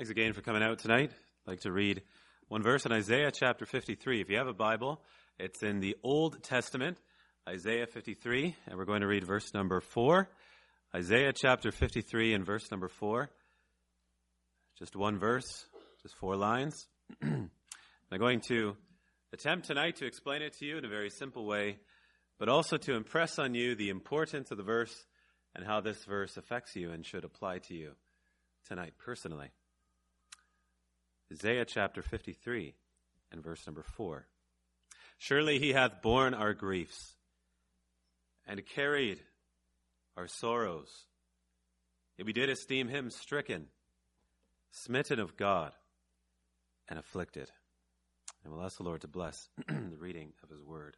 Thanks again for coming out tonight. I'd like to read one verse in Isaiah chapter 53. If you have a Bible, it's in the Old Testament, Isaiah 53, and we're going to read verse number 4. Isaiah chapter 53 and verse number 4. Just one verse, just four lines. I'm going to attempt tonight to explain it to you in a very simple way, but also to impress on you the importance of the verse and how this verse affects you and should apply to you tonight personally. Isaiah chapter 53 and verse number 4. Surely he hath borne our griefs and carried our sorrows. Yet we did esteem him stricken, smitten of God, and afflicted. And we'll ask the Lord to bless the reading of his word.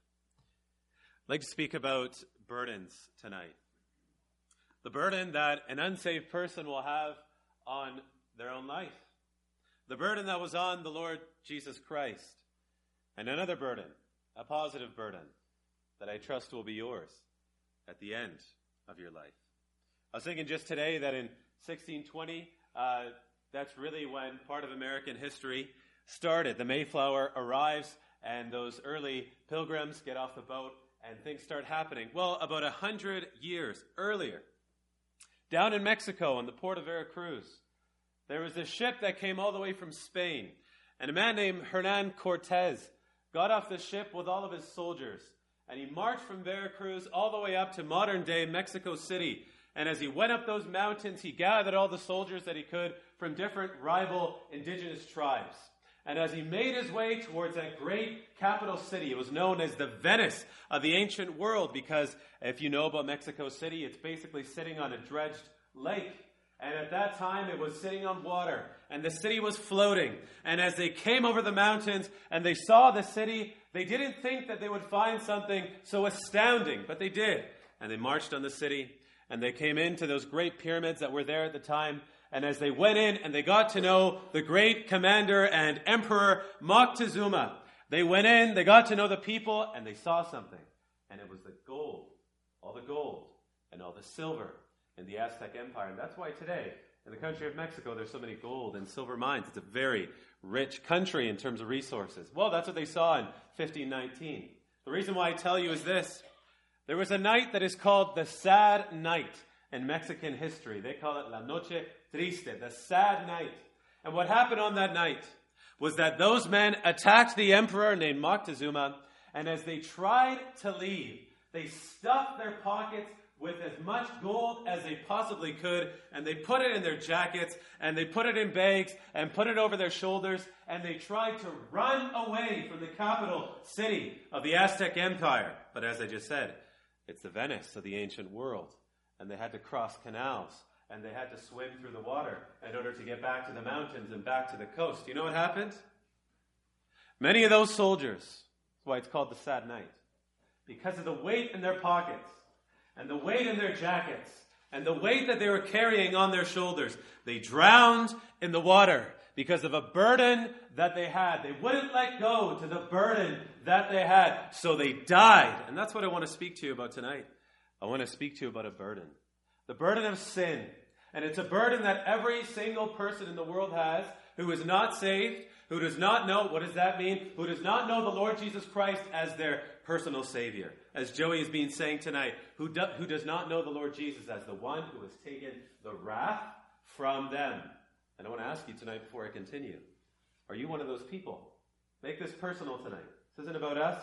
I'd like to speak about burdens tonight. The burden that an unsaved person will have on their own life the burden that was on the Lord Jesus Christ, and another burden, a positive burden, that I trust will be yours at the end of your life. I was thinking just today that in 1620, uh, that's really when part of American history started. The Mayflower arrives, and those early pilgrims get off the boat, and things start happening. Well, about a hundred years earlier, down in Mexico, in the port of Veracruz, there was a ship that came all the way from Spain, and a man named Hernan Cortez got off the ship with all of his soldiers, and he marched from Veracruz all the way up to modern day Mexico City. And as he went up those mountains, he gathered all the soldiers that he could from different rival indigenous tribes. And as he made his way towards that great capital city, it was known as the Venice of the ancient world because if you know about Mexico City, it's basically sitting on a dredged lake. And at that time, it was sitting on water, and the city was floating. And as they came over the mountains and they saw the city, they didn't think that they would find something so astounding, but they did. And they marched on the city, and they came into those great pyramids that were there at the time. And as they went in and they got to know the great commander and emperor Moctezuma, they went in, they got to know the people, and they saw something. And it was the gold, all the gold, and all the silver in the Aztec Empire. And that's why today, in the country of Mexico, there's so many gold and silver mines. It's a very rich country in terms of resources. Well, that's what they saw in 1519. The reason why I tell you is this there was a night that is called the Sad Night in Mexican history. They call it La Noche Triste, the sad night. And what happened on that night was that those men attacked the emperor named Moctezuma, and as they tried to leave, they stuffed their pockets with as much gold as they possibly could, and they put it in their jackets, and they put it in bags, and put it over their shoulders, and they tried to run away from the capital city of the Aztec Empire. But as I just said, it's the Venice of the ancient world, and they had to cross canals, and they had to swim through the water in order to get back to the mountains and back to the coast. You know what happened? Many of those soldiers, that's why it's called the sad night, because of the weight in their pockets, and the weight in their jackets and the weight that they were carrying on their shoulders. They drowned in the water because of a burden that they had. They wouldn't let go to the burden that they had, so they died. And that's what I want to speak to you about tonight. I want to speak to you about a burden the burden of sin. And it's a burden that every single person in the world has who is not saved, who does not know, what does that mean? Who does not know the Lord Jesus Christ as their personal Savior. As Joey has been saying tonight, who, do, who does not know the Lord Jesus as the one who has taken the wrath from them. And I want to ask you tonight before I continue are you one of those people? Make this personal tonight. This isn't about us.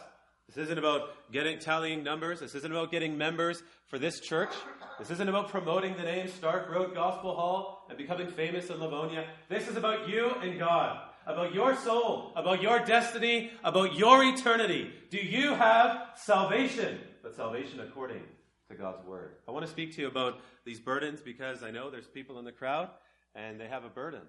This isn't about getting tallying numbers. This isn't about getting members for this church. This isn't about promoting the name Stark Road Gospel Hall and becoming famous in Livonia. This is about you and God about your soul, about your destiny, about your eternity. Do you have salvation? But salvation according to God's word. I want to speak to you about these burdens because I know there's people in the crowd and they have a burden.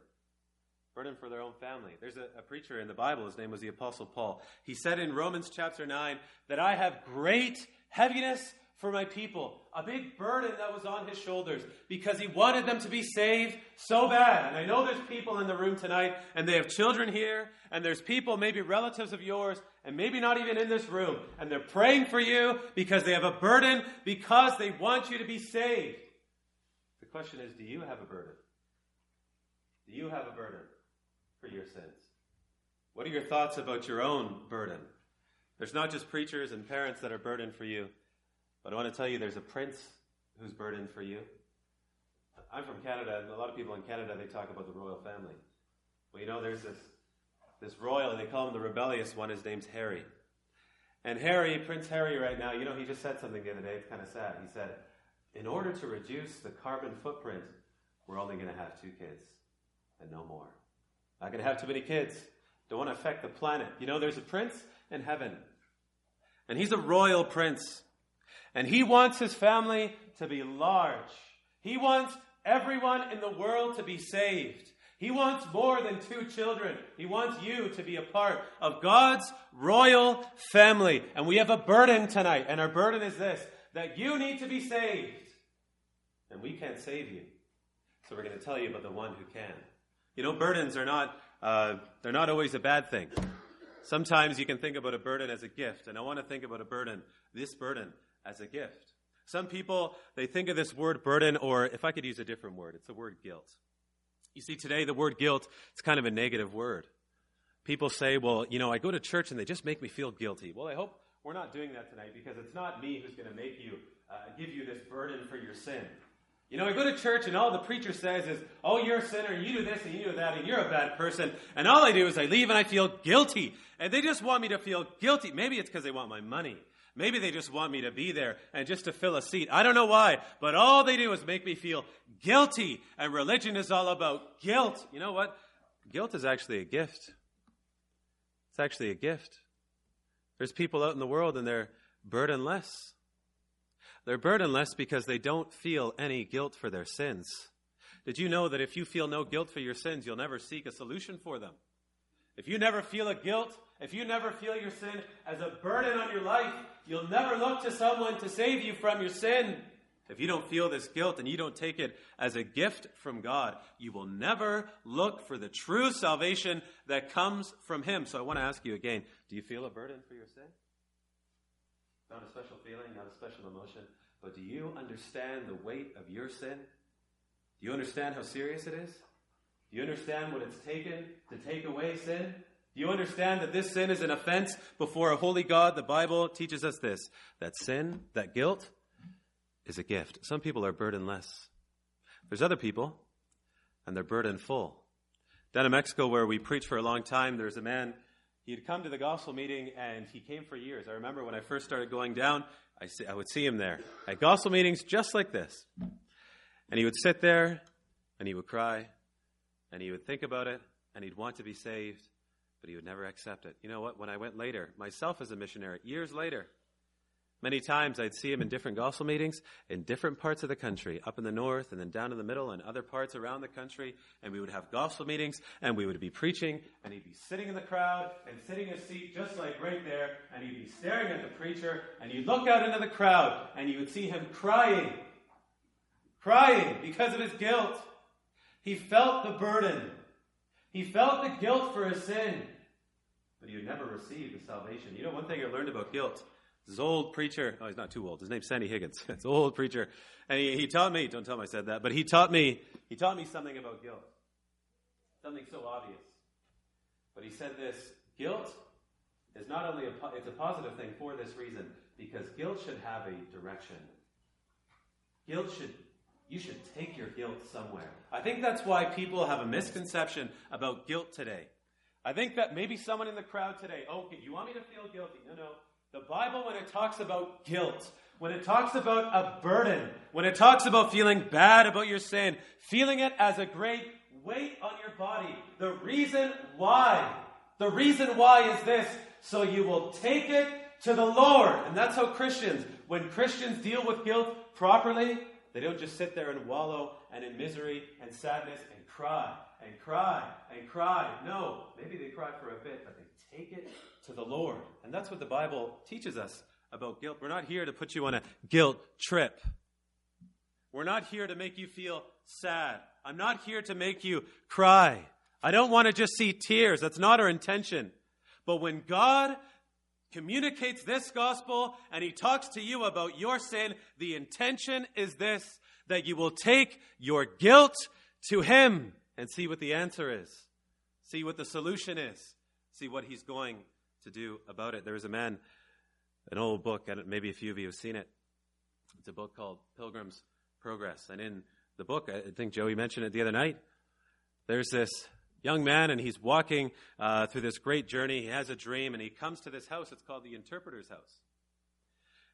Burden for their own family. There's a, a preacher in the Bible, his name was the Apostle Paul. He said in Romans chapter 9 that I have great heaviness for my people. A big burden that was on his shoulders because he wanted them to be saved so bad. And I know there's people in the room tonight and they have children here and there's people, maybe relatives of yours, and maybe not even in this room. And they're praying for you because they have a burden because they want you to be saved. The question is, do you have a burden? Do you have a burden for your sins? What are your thoughts about your own burden? There's not just preachers and parents that are burdened for you, but I want to tell you there's a prince who's burdened for you. I'm from Canada, and a lot of people in Canada they talk about the royal family. Well, you know, there's this this royal, and they call him the rebellious one. His name's Harry. And Harry, Prince Harry, right now, you know, he just said something the other day. It's kind of sad. He said, in order to reduce the carbon footprint, we're only going to have two kids and no more. Not going to have too many kids. Don't want to affect the planet. You know, there's a prince in heaven, and he's a royal prince. And he wants his family to be large. He wants everyone in the world to be saved. He wants more than two children. He wants you to be a part of God's royal family. And we have a burden tonight. And our burden is this that you need to be saved. And we can't save you. So we're going to tell you about the one who can. You know, burdens are not, uh, they're not always a bad thing. Sometimes you can think about a burden as a gift. And I want to think about a burden, this burden, as a gift. Some people, they think of this word burden, or if I could use a different word, it's the word guilt. You see, today the word guilt is kind of a negative word. People say, well, you know, I go to church and they just make me feel guilty. Well, I hope we're not doing that tonight because it's not me who's going to make you, uh, give you this burden for your sin. You know, I go to church and all the preacher says is, oh, you're a sinner, and you do this and you do that, and you're a bad person. And all I do is I leave and I feel guilty. And they just want me to feel guilty. Maybe it's because they want my money. Maybe they just want me to be there and just to fill a seat. I don't know why, but all they do is make me feel guilty. And religion is all about guilt. You know what? Guilt is actually a gift. It's actually a gift. There's people out in the world and they're burdenless. They're burdenless because they don't feel any guilt for their sins. Did you know that if you feel no guilt for your sins, you'll never seek a solution for them? If you never feel a guilt, if you never feel your sin as a burden on your life, you'll never look to someone to save you from your sin. If you don't feel this guilt and you don't take it as a gift from God, you will never look for the true salvation that comes from Him. So I want to ask you again do you feel a burden for your sin? Not a special feeling, not a special emotion, but do you understand the weight of your sin? Do you understand how serious it is? Do you understand what it's taken to take away sin? Do you understand that this sin is an offense before a holy God? The Bible teaches us this that sin, that guilt, is a gift. Some people are burdenless. There's other people, and they're burdenful. Down in Mexico, where we preached for a long time, there's a man. He had come to the gospel meeting, and he came for years. I remember when I first started going down, I, see, I would see him there at gospel meetings just like this. And he would sit there, and he would cry, and he would think about it, and he'd want to be saved, but he would never accept it. You know what? When I went later, myself as a missionary, years later, many times I'd see him in different gospel meetings in different parts of the country, up in the north and then down in the middle and other parts around the country, and we would have gospel meetings and we would be preaching, and he'd be sitting in the crowd and sitting in a seat just like right there, and he'd be staring at the preacher, and you'd look out into the crowd and you would see him crying, crying because of his guilt. He felt the burden. He felt the guilt for his sin, but he would never received the salvation. You know, one thing I learned about guilt. This old preacher, oh, he's not too old. His name's Sandy Higgins. it's old preacher. And he, he taught me, don't tell him I said that, but he taught me, he taught me something about guilt. Something so obvious. But he said this, guilt is not only a, it's a positive thing for this reason, because guilt should have a direction. Guilt should you should take your guilt somewhere. I think that's why people have a misconception about guilt today. I think that maybe someone in the crowd today, okay, you want me to feel guilty? No, no. The Bible, when it talks about guilt, when it talks about a burden, when it talks about feeling bad about your sin, feeling it as a great weight on your body, the reason why, the reason why is this so you will take it to the Lord. And that's how Christians, when Christians deal with guilt properly, they don't just sit there and wallow and in misery and sadness and cry and cry and cry. No, maybe they cry for a bit, but they take it to the Lord. And that's what the Bible teaches us about guilt. We're not here to put you on a guilt trip. We're not here to make you feel sad. I'm not here to make you cry. I don't want to just see tears. That's not our intention. But when God communicates this gospel and he talks to you about your sin, the intention is this that you will take your guilt to him and see what the answer is, see what the solution is, see what he's going to do about it. There is a man, an old book, and maybe a few of you have seen it. It's a book called Pilgrim's Progress. And in the book, I think Joey mentioned it the other night, there's this young man, and he's walking uh, through this great journey. He has a dream, and he comes to this house. It's called the Interpreter's House.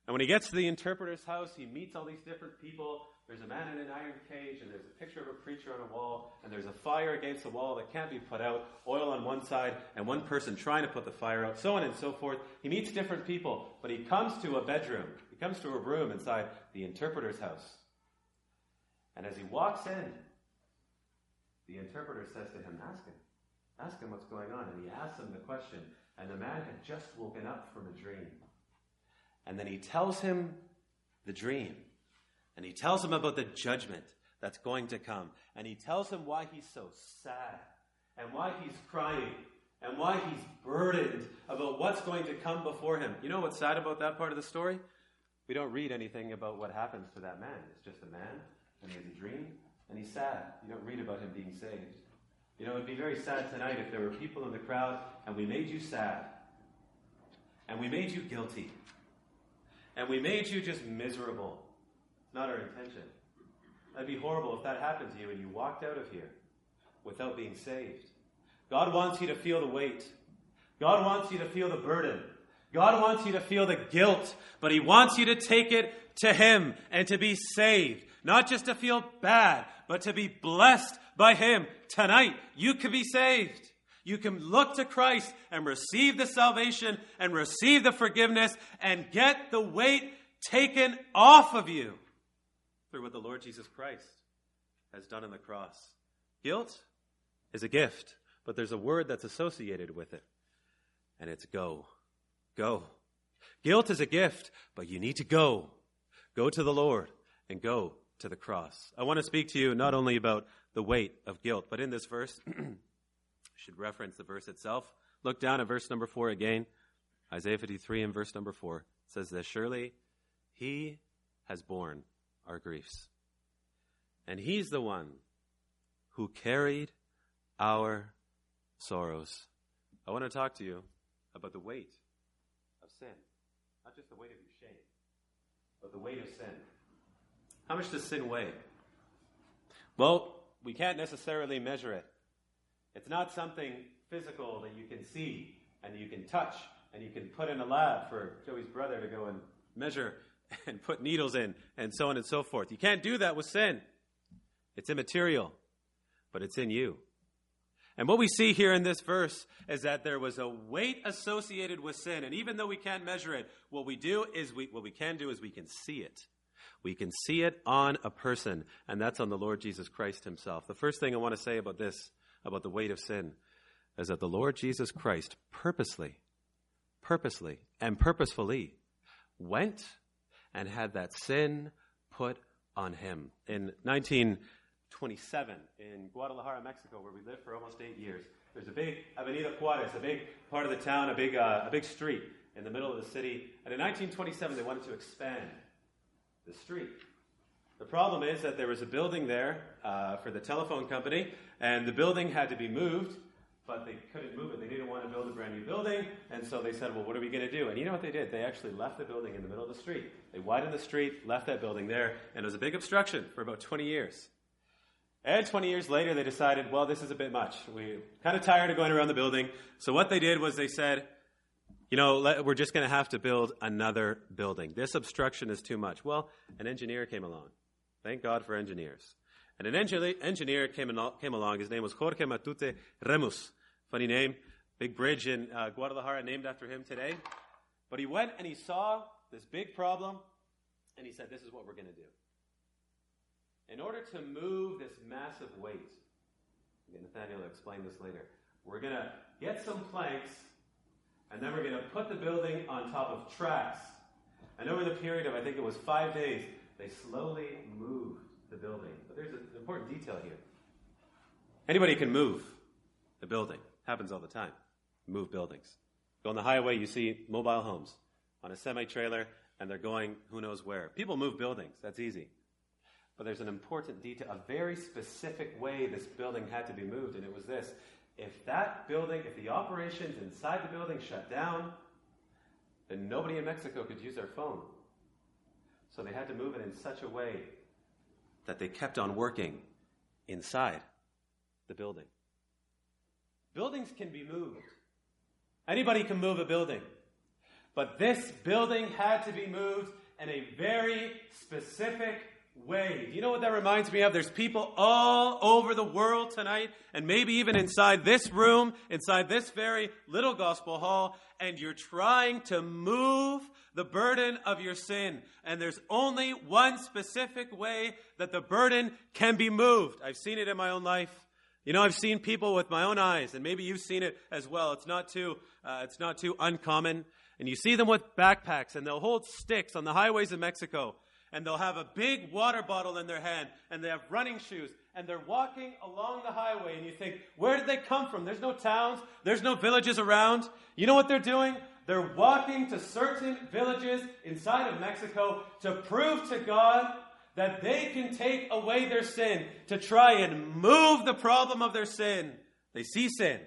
And when he gets to the interpreter's house, he meets all these different people. There's a man in an iron cage, and there's a picture of a preacher on a wall, and there's a fire against the wall that can't be put out, oil on one side, and one person trying to put the fire out, so on and so forth. He meets different people, but he comes to a bedroom. He comes to a room inside the interpreter's house. And as he walks in, the interpreter says to him, Ask him. Ask him what's going on. And he asks him the question. And the man had just woken up from a dream. And then he tells him the dream. And he tells him about the judgment that's going to come. And he tells him why he's so sad and why he's crying and why he's burdened about what's going to come before him. You know what's sad about that part of the story? We don't read anything about what happens to that man. It's just a man, and he has a dream, and he's sad. You don't read about him being saved. You know, it would be very sad tonight if there were people in the crowd and we made you sad, and we made you guilty, and we made you just miserable. It's not our intention. That'd be horrible if that happened to you and you walked out of here without being saved. God wants you to feel the weight. God wants you to feel the burden. God wants you to feel the guilt, but He wants you to take it to Him and to be saved. Not just to feel bad, but to be blessed by Him. Tonight, you can be saved. You can look to Christ and receive the salvation and receive the forgiveness and get the weight taken off of you through what the Lord Jesus Christ has done on the cross. Guilt is a gift, but there's a word that's associated with it, and it's go. Go. Guilt is a gift, but you need to go. Go to the Lord and go to the cross. I want to speak to you not only about the weight of guilt, but in this verse, should reference the verse itself. Look down at verse number 4 again. Isaiah 53 and verse number 4 says this Surely he has borne our griefs. And he's the one who carried our sorrows. I want to talk to you about the weight of sin. Not just the weight of your shame, but the weight of sin. How much does sin weigh? Well, we can't necessarily measure it. It's not something physical that you can see and you can touch and you can put in a lab for Joey's brother to go and measure and put needles in and so on and so forth. You can't do that with sin. It's immaterial, but it's in you. And what we see here in this verse is that there was a weight associated with sin. And even though we can't measure it, what we do is we, what we can do is we can see it. We can see it on a person, and that's on the Lord Jesus Christ himself. The first thing I want to say about this about the weight of sin is that the Lord Jesus Christ purposely, purposely, and purposefully went and had that sin put on him. In 1927, in Guadalajara, Mexico, where we lived for almost eight years, there's a big Avenida Juarez, a big part of the town, a big, uh, a big street in the middle of the city. And in 1927, they wanted to expand the street. The problem is that there was a building there uh, for the telephone company, and the building had to be moved, but they couldn't move it. They didn't want to build a brand new building, and so they said, Well, what are we going to do? And you know what they did? They actually left the building in the middle of the street. They widened the street, left that building there, and it was a big obstruction for about 20 years. And 20 years later, they decided, Well, this is a bit much. We're kind of tired of going around the building. So what they did was they said, you know, we're just going to have to build another building. This obstruction is too much. Well, an engineer came along. Thank God for engineers. And an engineer came, along. His name was Jorge Matute Remus. Funny name. Big bridge in uh, Guadalajara named after him today. But he went and he saw this big problem, and he said, This is what we're going to do. In order to move this massive weight, again, Nathaniel will explain this later, we're going to get some planks, and then we're going to put the building on top of tracks. And over the period of, I think it was five days, they slowly moved the building. But there's an important detail here. Anybody can move the building. Happens all the time. Move buildings. Go on the highway, you see mobile homes on a semi trailer, and they're going who knows where. People move buildings. That's easy. But there's an important detail, a very specific way this building had to be moved, and it was this. If that building, if the operations inside the building shut down, then nobody in Mexico could use their phone. So they had to move it in such a way that they kept on working inside the building. Buildings can be moved. Anybody can move a building. But this building had to be moved in a very specific way. Do you know what that reminds me of? There's people all over the world tonight, and maybe even inside this room, inside this very little gospel hall, and you're trying to move the burden of your sin. And there's only one specific way that the burden can be moved. I've seen it in my own life. You know, I've seen people with my own eyes, and maybe you've seen it as well. It's not too, uh, it's not too uncommon. And you see them with backpacks, and they'll hold sticks on the highways of Mexico, and they'll have a big water bottle in their hand, and they have running shoes, and they're walking along the highway, and you think, where did they come from? There's no towns, there's no villages around. You know what they're doing? They're walking to certain villages inside of Mexico to prove to God that they can take away their sin, to try and move the problem of their sin. They see sin.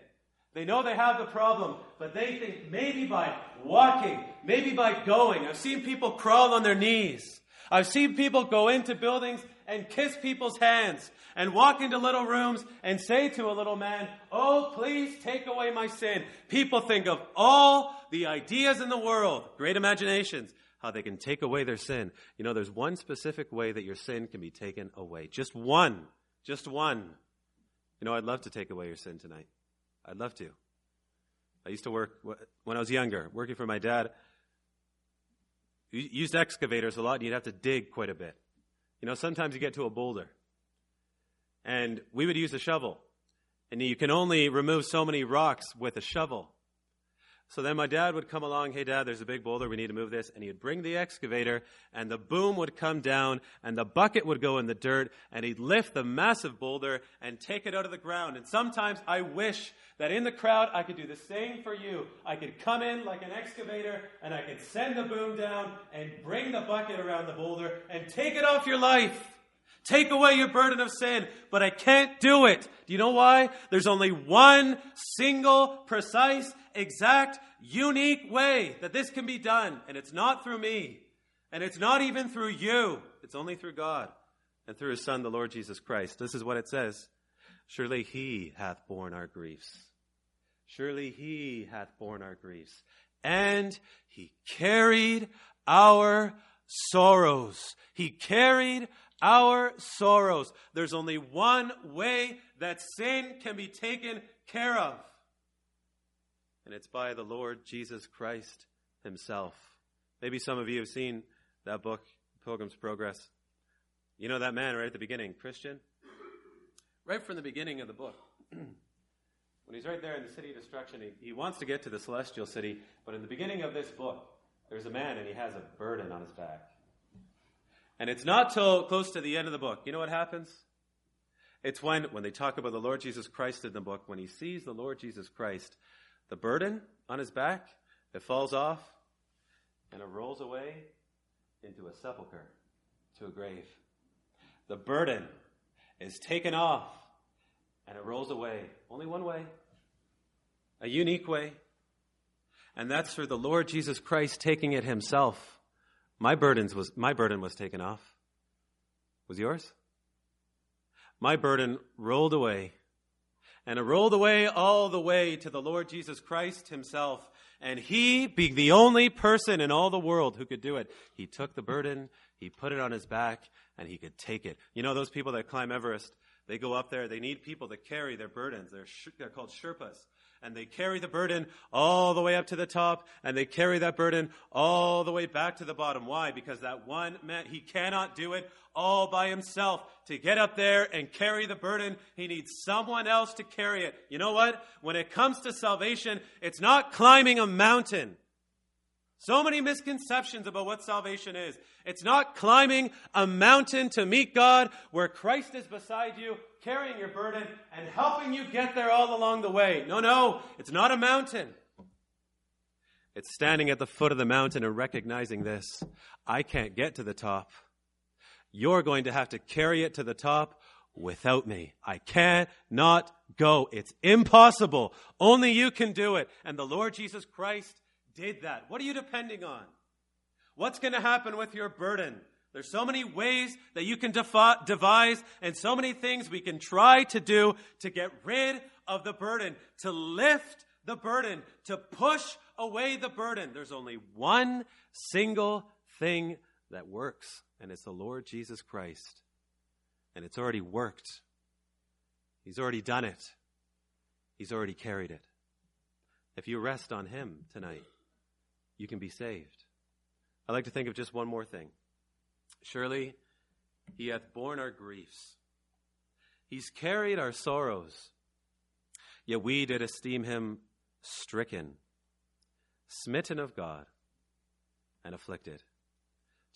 They know they have the problem, but they think maybe by walking, maybe by going. I've seen people crawl on their knees. I've seen people go into buildings and kiss people's hands and walk into little rooms and say to a little man, Oh, please take away my sin. People think of all the ideas in the world, great imaginations, how they can take away their sin. You know, there's one specific way that your sin can be taken away. Just one. Just one. You know, I'd love to take away your sin tonight. I'd love to. I used to work when I was younger, working for my dad. You used excavators a lot, and you'd have to dig quite a bit. You know, sometimes you get to a boulder, and we would use a shovel, and you can only remove so many rocks with a shovel. So then my dad would come along, hey dad, there's a big boulder, we need to move this. And he'd bring the excavator, and the boom would come down, and the bucket would go in the dirt, and he'd lift the massive boulder and take it out of the ground. And sometimes I wish that in the crowd I could do the same for you. I could come in like an excavator, and I could send the boom down and bring the bucket around the boulder and take it off your life. Take away your burden of sin, but I can't do it. Do you know why? There's only one single, precise, exact, unique way that this can be done, and it's not through me, and it's not even through you. It's only through God and through His Son, the Lord Jesus Christ. This is what it says Surely He hath borne our griefs. Surely He hath borne our griefs. And He carried our sorrows. He carried our sorrows. There's only one way that sin can be taken care of and it's by the Lord Jesus Christ himself. Maybe some of you have seen that book, Pilgrim's Progress. You know that man right at the beginning, Christian? Right from the beginning of the book. when he's right there in the city of destruction, he, he wants to get to the celestial city, but in the beginning of this book, there's a man and he has a burden on his back. And it's not till close to the end of the book. You know what happens? It's when, when they talk about the Lord Jesus Christ in the book, when he sees the Lord Jesus Christ, the burden on his back, it falls off and it rolls away into a sepulchre, to a grave. The burden is taken off and it rolls away. Only one way, a unique way. And that's through the Lord Jesus Christ taking it himself. My burdens was my burden was taken off. Was yours? My burden rolled away and it rolled away all the way to the Lord Jesus Christ himself. And he, being the only person in all the world who could do it, he took the burden, he put it on his back, and he could take it. You know, those people that climb Everest, they go up there, they need people to carry their burdens. They're, they're called Sherpas and they carry the burden all the way up to the top, and they carry that burden all the way back to the bottom. Why? Because that one man, he cannot do it all by himself. To get up there and carry the burden, he needs someone else to carry it. You know what? When it comes to salvation, it's not climbing a mountain. So many misconceptions about what salvation is. It's not climbing a mountain to meet God where Christ is beside you, carrying your burden and helping you get there all along the way. No, no, it's not a mountain. It's standing at the foot of the mountain and recognizing this. I can't get to the top. you're going to have to carry it to the top without me. I cannot go. It's impossible. Only you can do it. And the Lord Jesus Christ did that. What are you depending on? What's going to happen with your burden? There's so many ways that you can defi- devise and so many things we can try to do to get rid of the burden, to lift the burden, to push away the burden. There's only one single thing that works, and it's the Lord Jesus Christ. And it's already worked. He's already done it. He's already carried it. If you rest on Him tonight, you can be saved. I'd like to think of just one more thing. Surely he hath borne our griefs. He's carried our sorrows. Yet we did esteem him stricken, smitten of God, and afflicted. Do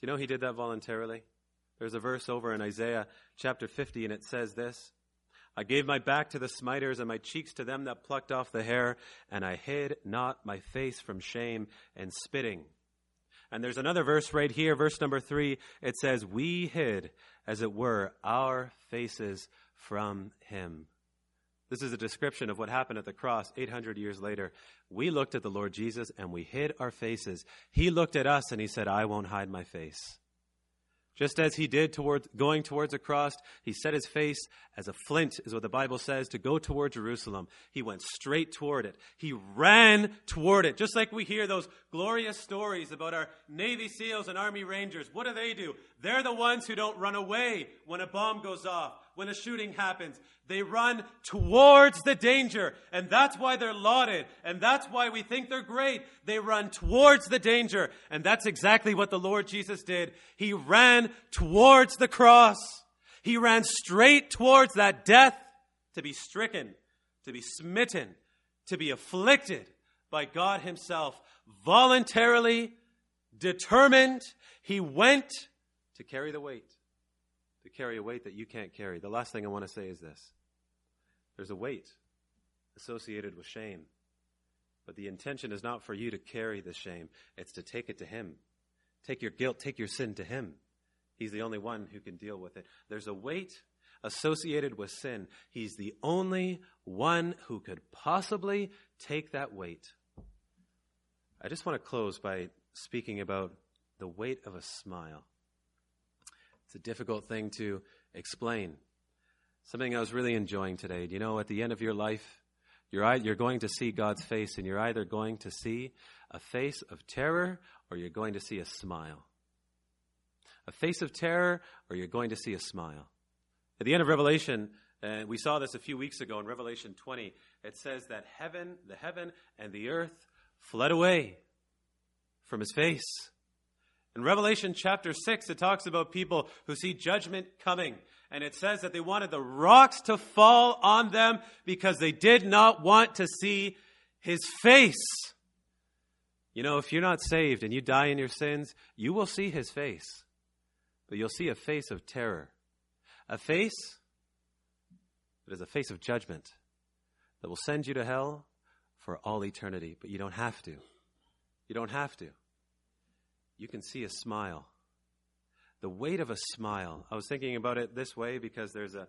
you know he did that voluntarily? There's a verse over in Isaiah chapter 50, and it says this I gave my back to the smiters and my cheeks to them that plucked off the hair, and I hid not my face from shame and spitting. And there's another verse right here, verse number three. It says, We hid, as it were, our faces from him. This is a description of what happened at the cross 800 years later. We looked at the Lord Jesus and we hid our faces. He looked at us and he said, I won't hide my face. Just as he did towards, going towards a cross, he set his face as a flint, is what the Bible says, to go toward Jerusalem. He went straight toward it. He ran toward it. Just like we hear those glorious stories about our Navy SEALs and Army Rangers. What do they do? They're the ones who don't run away when a bomb goes off when a shooting happens. They run towards the danger. And that's why they're lauded. And that's why we think they're great. They run towards the danger. And that's exactly what the Lord Jesus did. He ran towards the cross. He ran straight towards that death to be stricken, to be smitten, to be afflicted by God Himself. Voluntarily, determined, He went to carry the weight to carry a weight that you can't carry. The last thing I want to say is this there's a weight associated with shame. But the intention is not for you to carry the shame, it's to take it to Him. Take your guilt, take your sin to Him. He's the only one who can deal with it. There's a weight associated with sin. He's the only one who could possibly take that weight. I just want to close by speaking about the weight of a smile. It's a difficult thing to explain. Something I was really enjoying today. You know, at the end of your life, you're, you're going to see God's face, and you're either going to see a face of terror or you're going to see a smile. A face of terror or you're going to see a smile. At the end of Revelation, and we saw this a few weeks ago in Revelation 20, it says that heaven, the heaven and the earth fled away from his face. In Revelation chapter 6, it talks about people who see judgment coming. And it says that they wanted the rocks to fall on them because they did not want to see his face. You know, if you're not saved and you die in your sins, you will see his face. But you'll see a face of terror. A face that is a face of judgment that will send you to hell for all eternity. But you don't have to. You don't have to you can see a smile. The weight of a smile. I was thinking about it this way because there's a,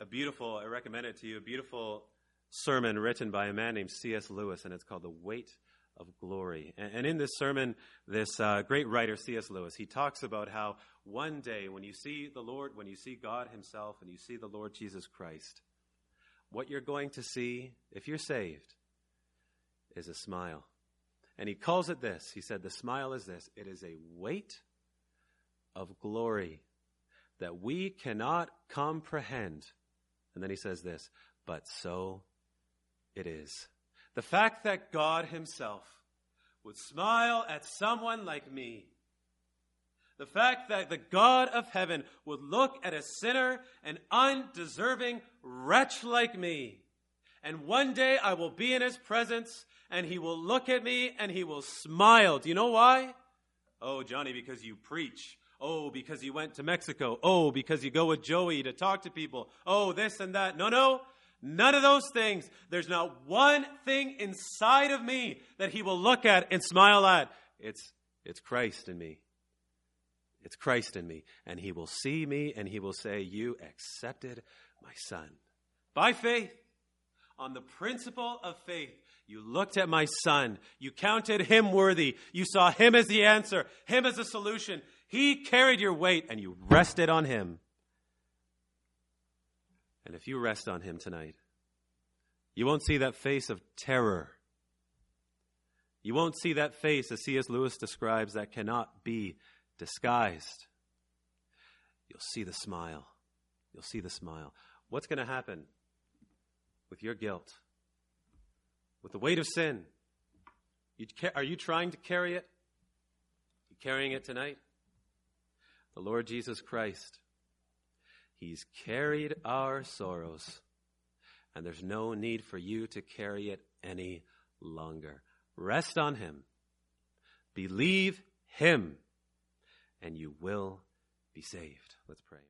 a beautiful, I recommend it to you, a beautiful sermon written by a man named C.S. Lewis, and it's called The Weight of Glory. And, and in this sermon, this uh, great writer, C.S. Lewis, he talks about how one day when you see the Lord, when you see God Himself, and you see the Lord Jesus Christ, what you're going to see, if you're saved, is a smile. And he calls it this. He said, The smile is this it is a weight of glory that we cannot comprehend. And then he says this, but so it is. The fact that God Himself would smile at someone like me, the fact that the God of heaven would look at a sinner, an undeserving wretch like me, and one day I will be in His presence and he will look at me and he will smile. Do you know why? Oh, Johnny, because you preach. Oh, because you went to Mexico. Oh, because you go with Joey to talk to people. Oh, this and that. No, no. None of those things. There's not one thing inside of me that he will look at and smile at. It's, it's Christ in me. It's Christ in me. And he will see me and he will say, You accepted my son. By faith, on the principle of faith, you looked at my son. You counted him worthy. You saw him as the answer, him as a solution. He carried your weight and you rested on him. And if you rest on him tonight, you won't see that face of terror. You won't see that face, as C.S. Lewis describes, that cannot be disguised. You'll see the smile. You'll see the smile. What's going to happen with your guilt? With the weight of sin? You, are you trying to carry it? You carrying it tonight? The Lord Jesus Christ He's carried our sorrows, and there's no need for you to carry it any longer. Rest on Him, believe Him, and you will be saved. Let's pray.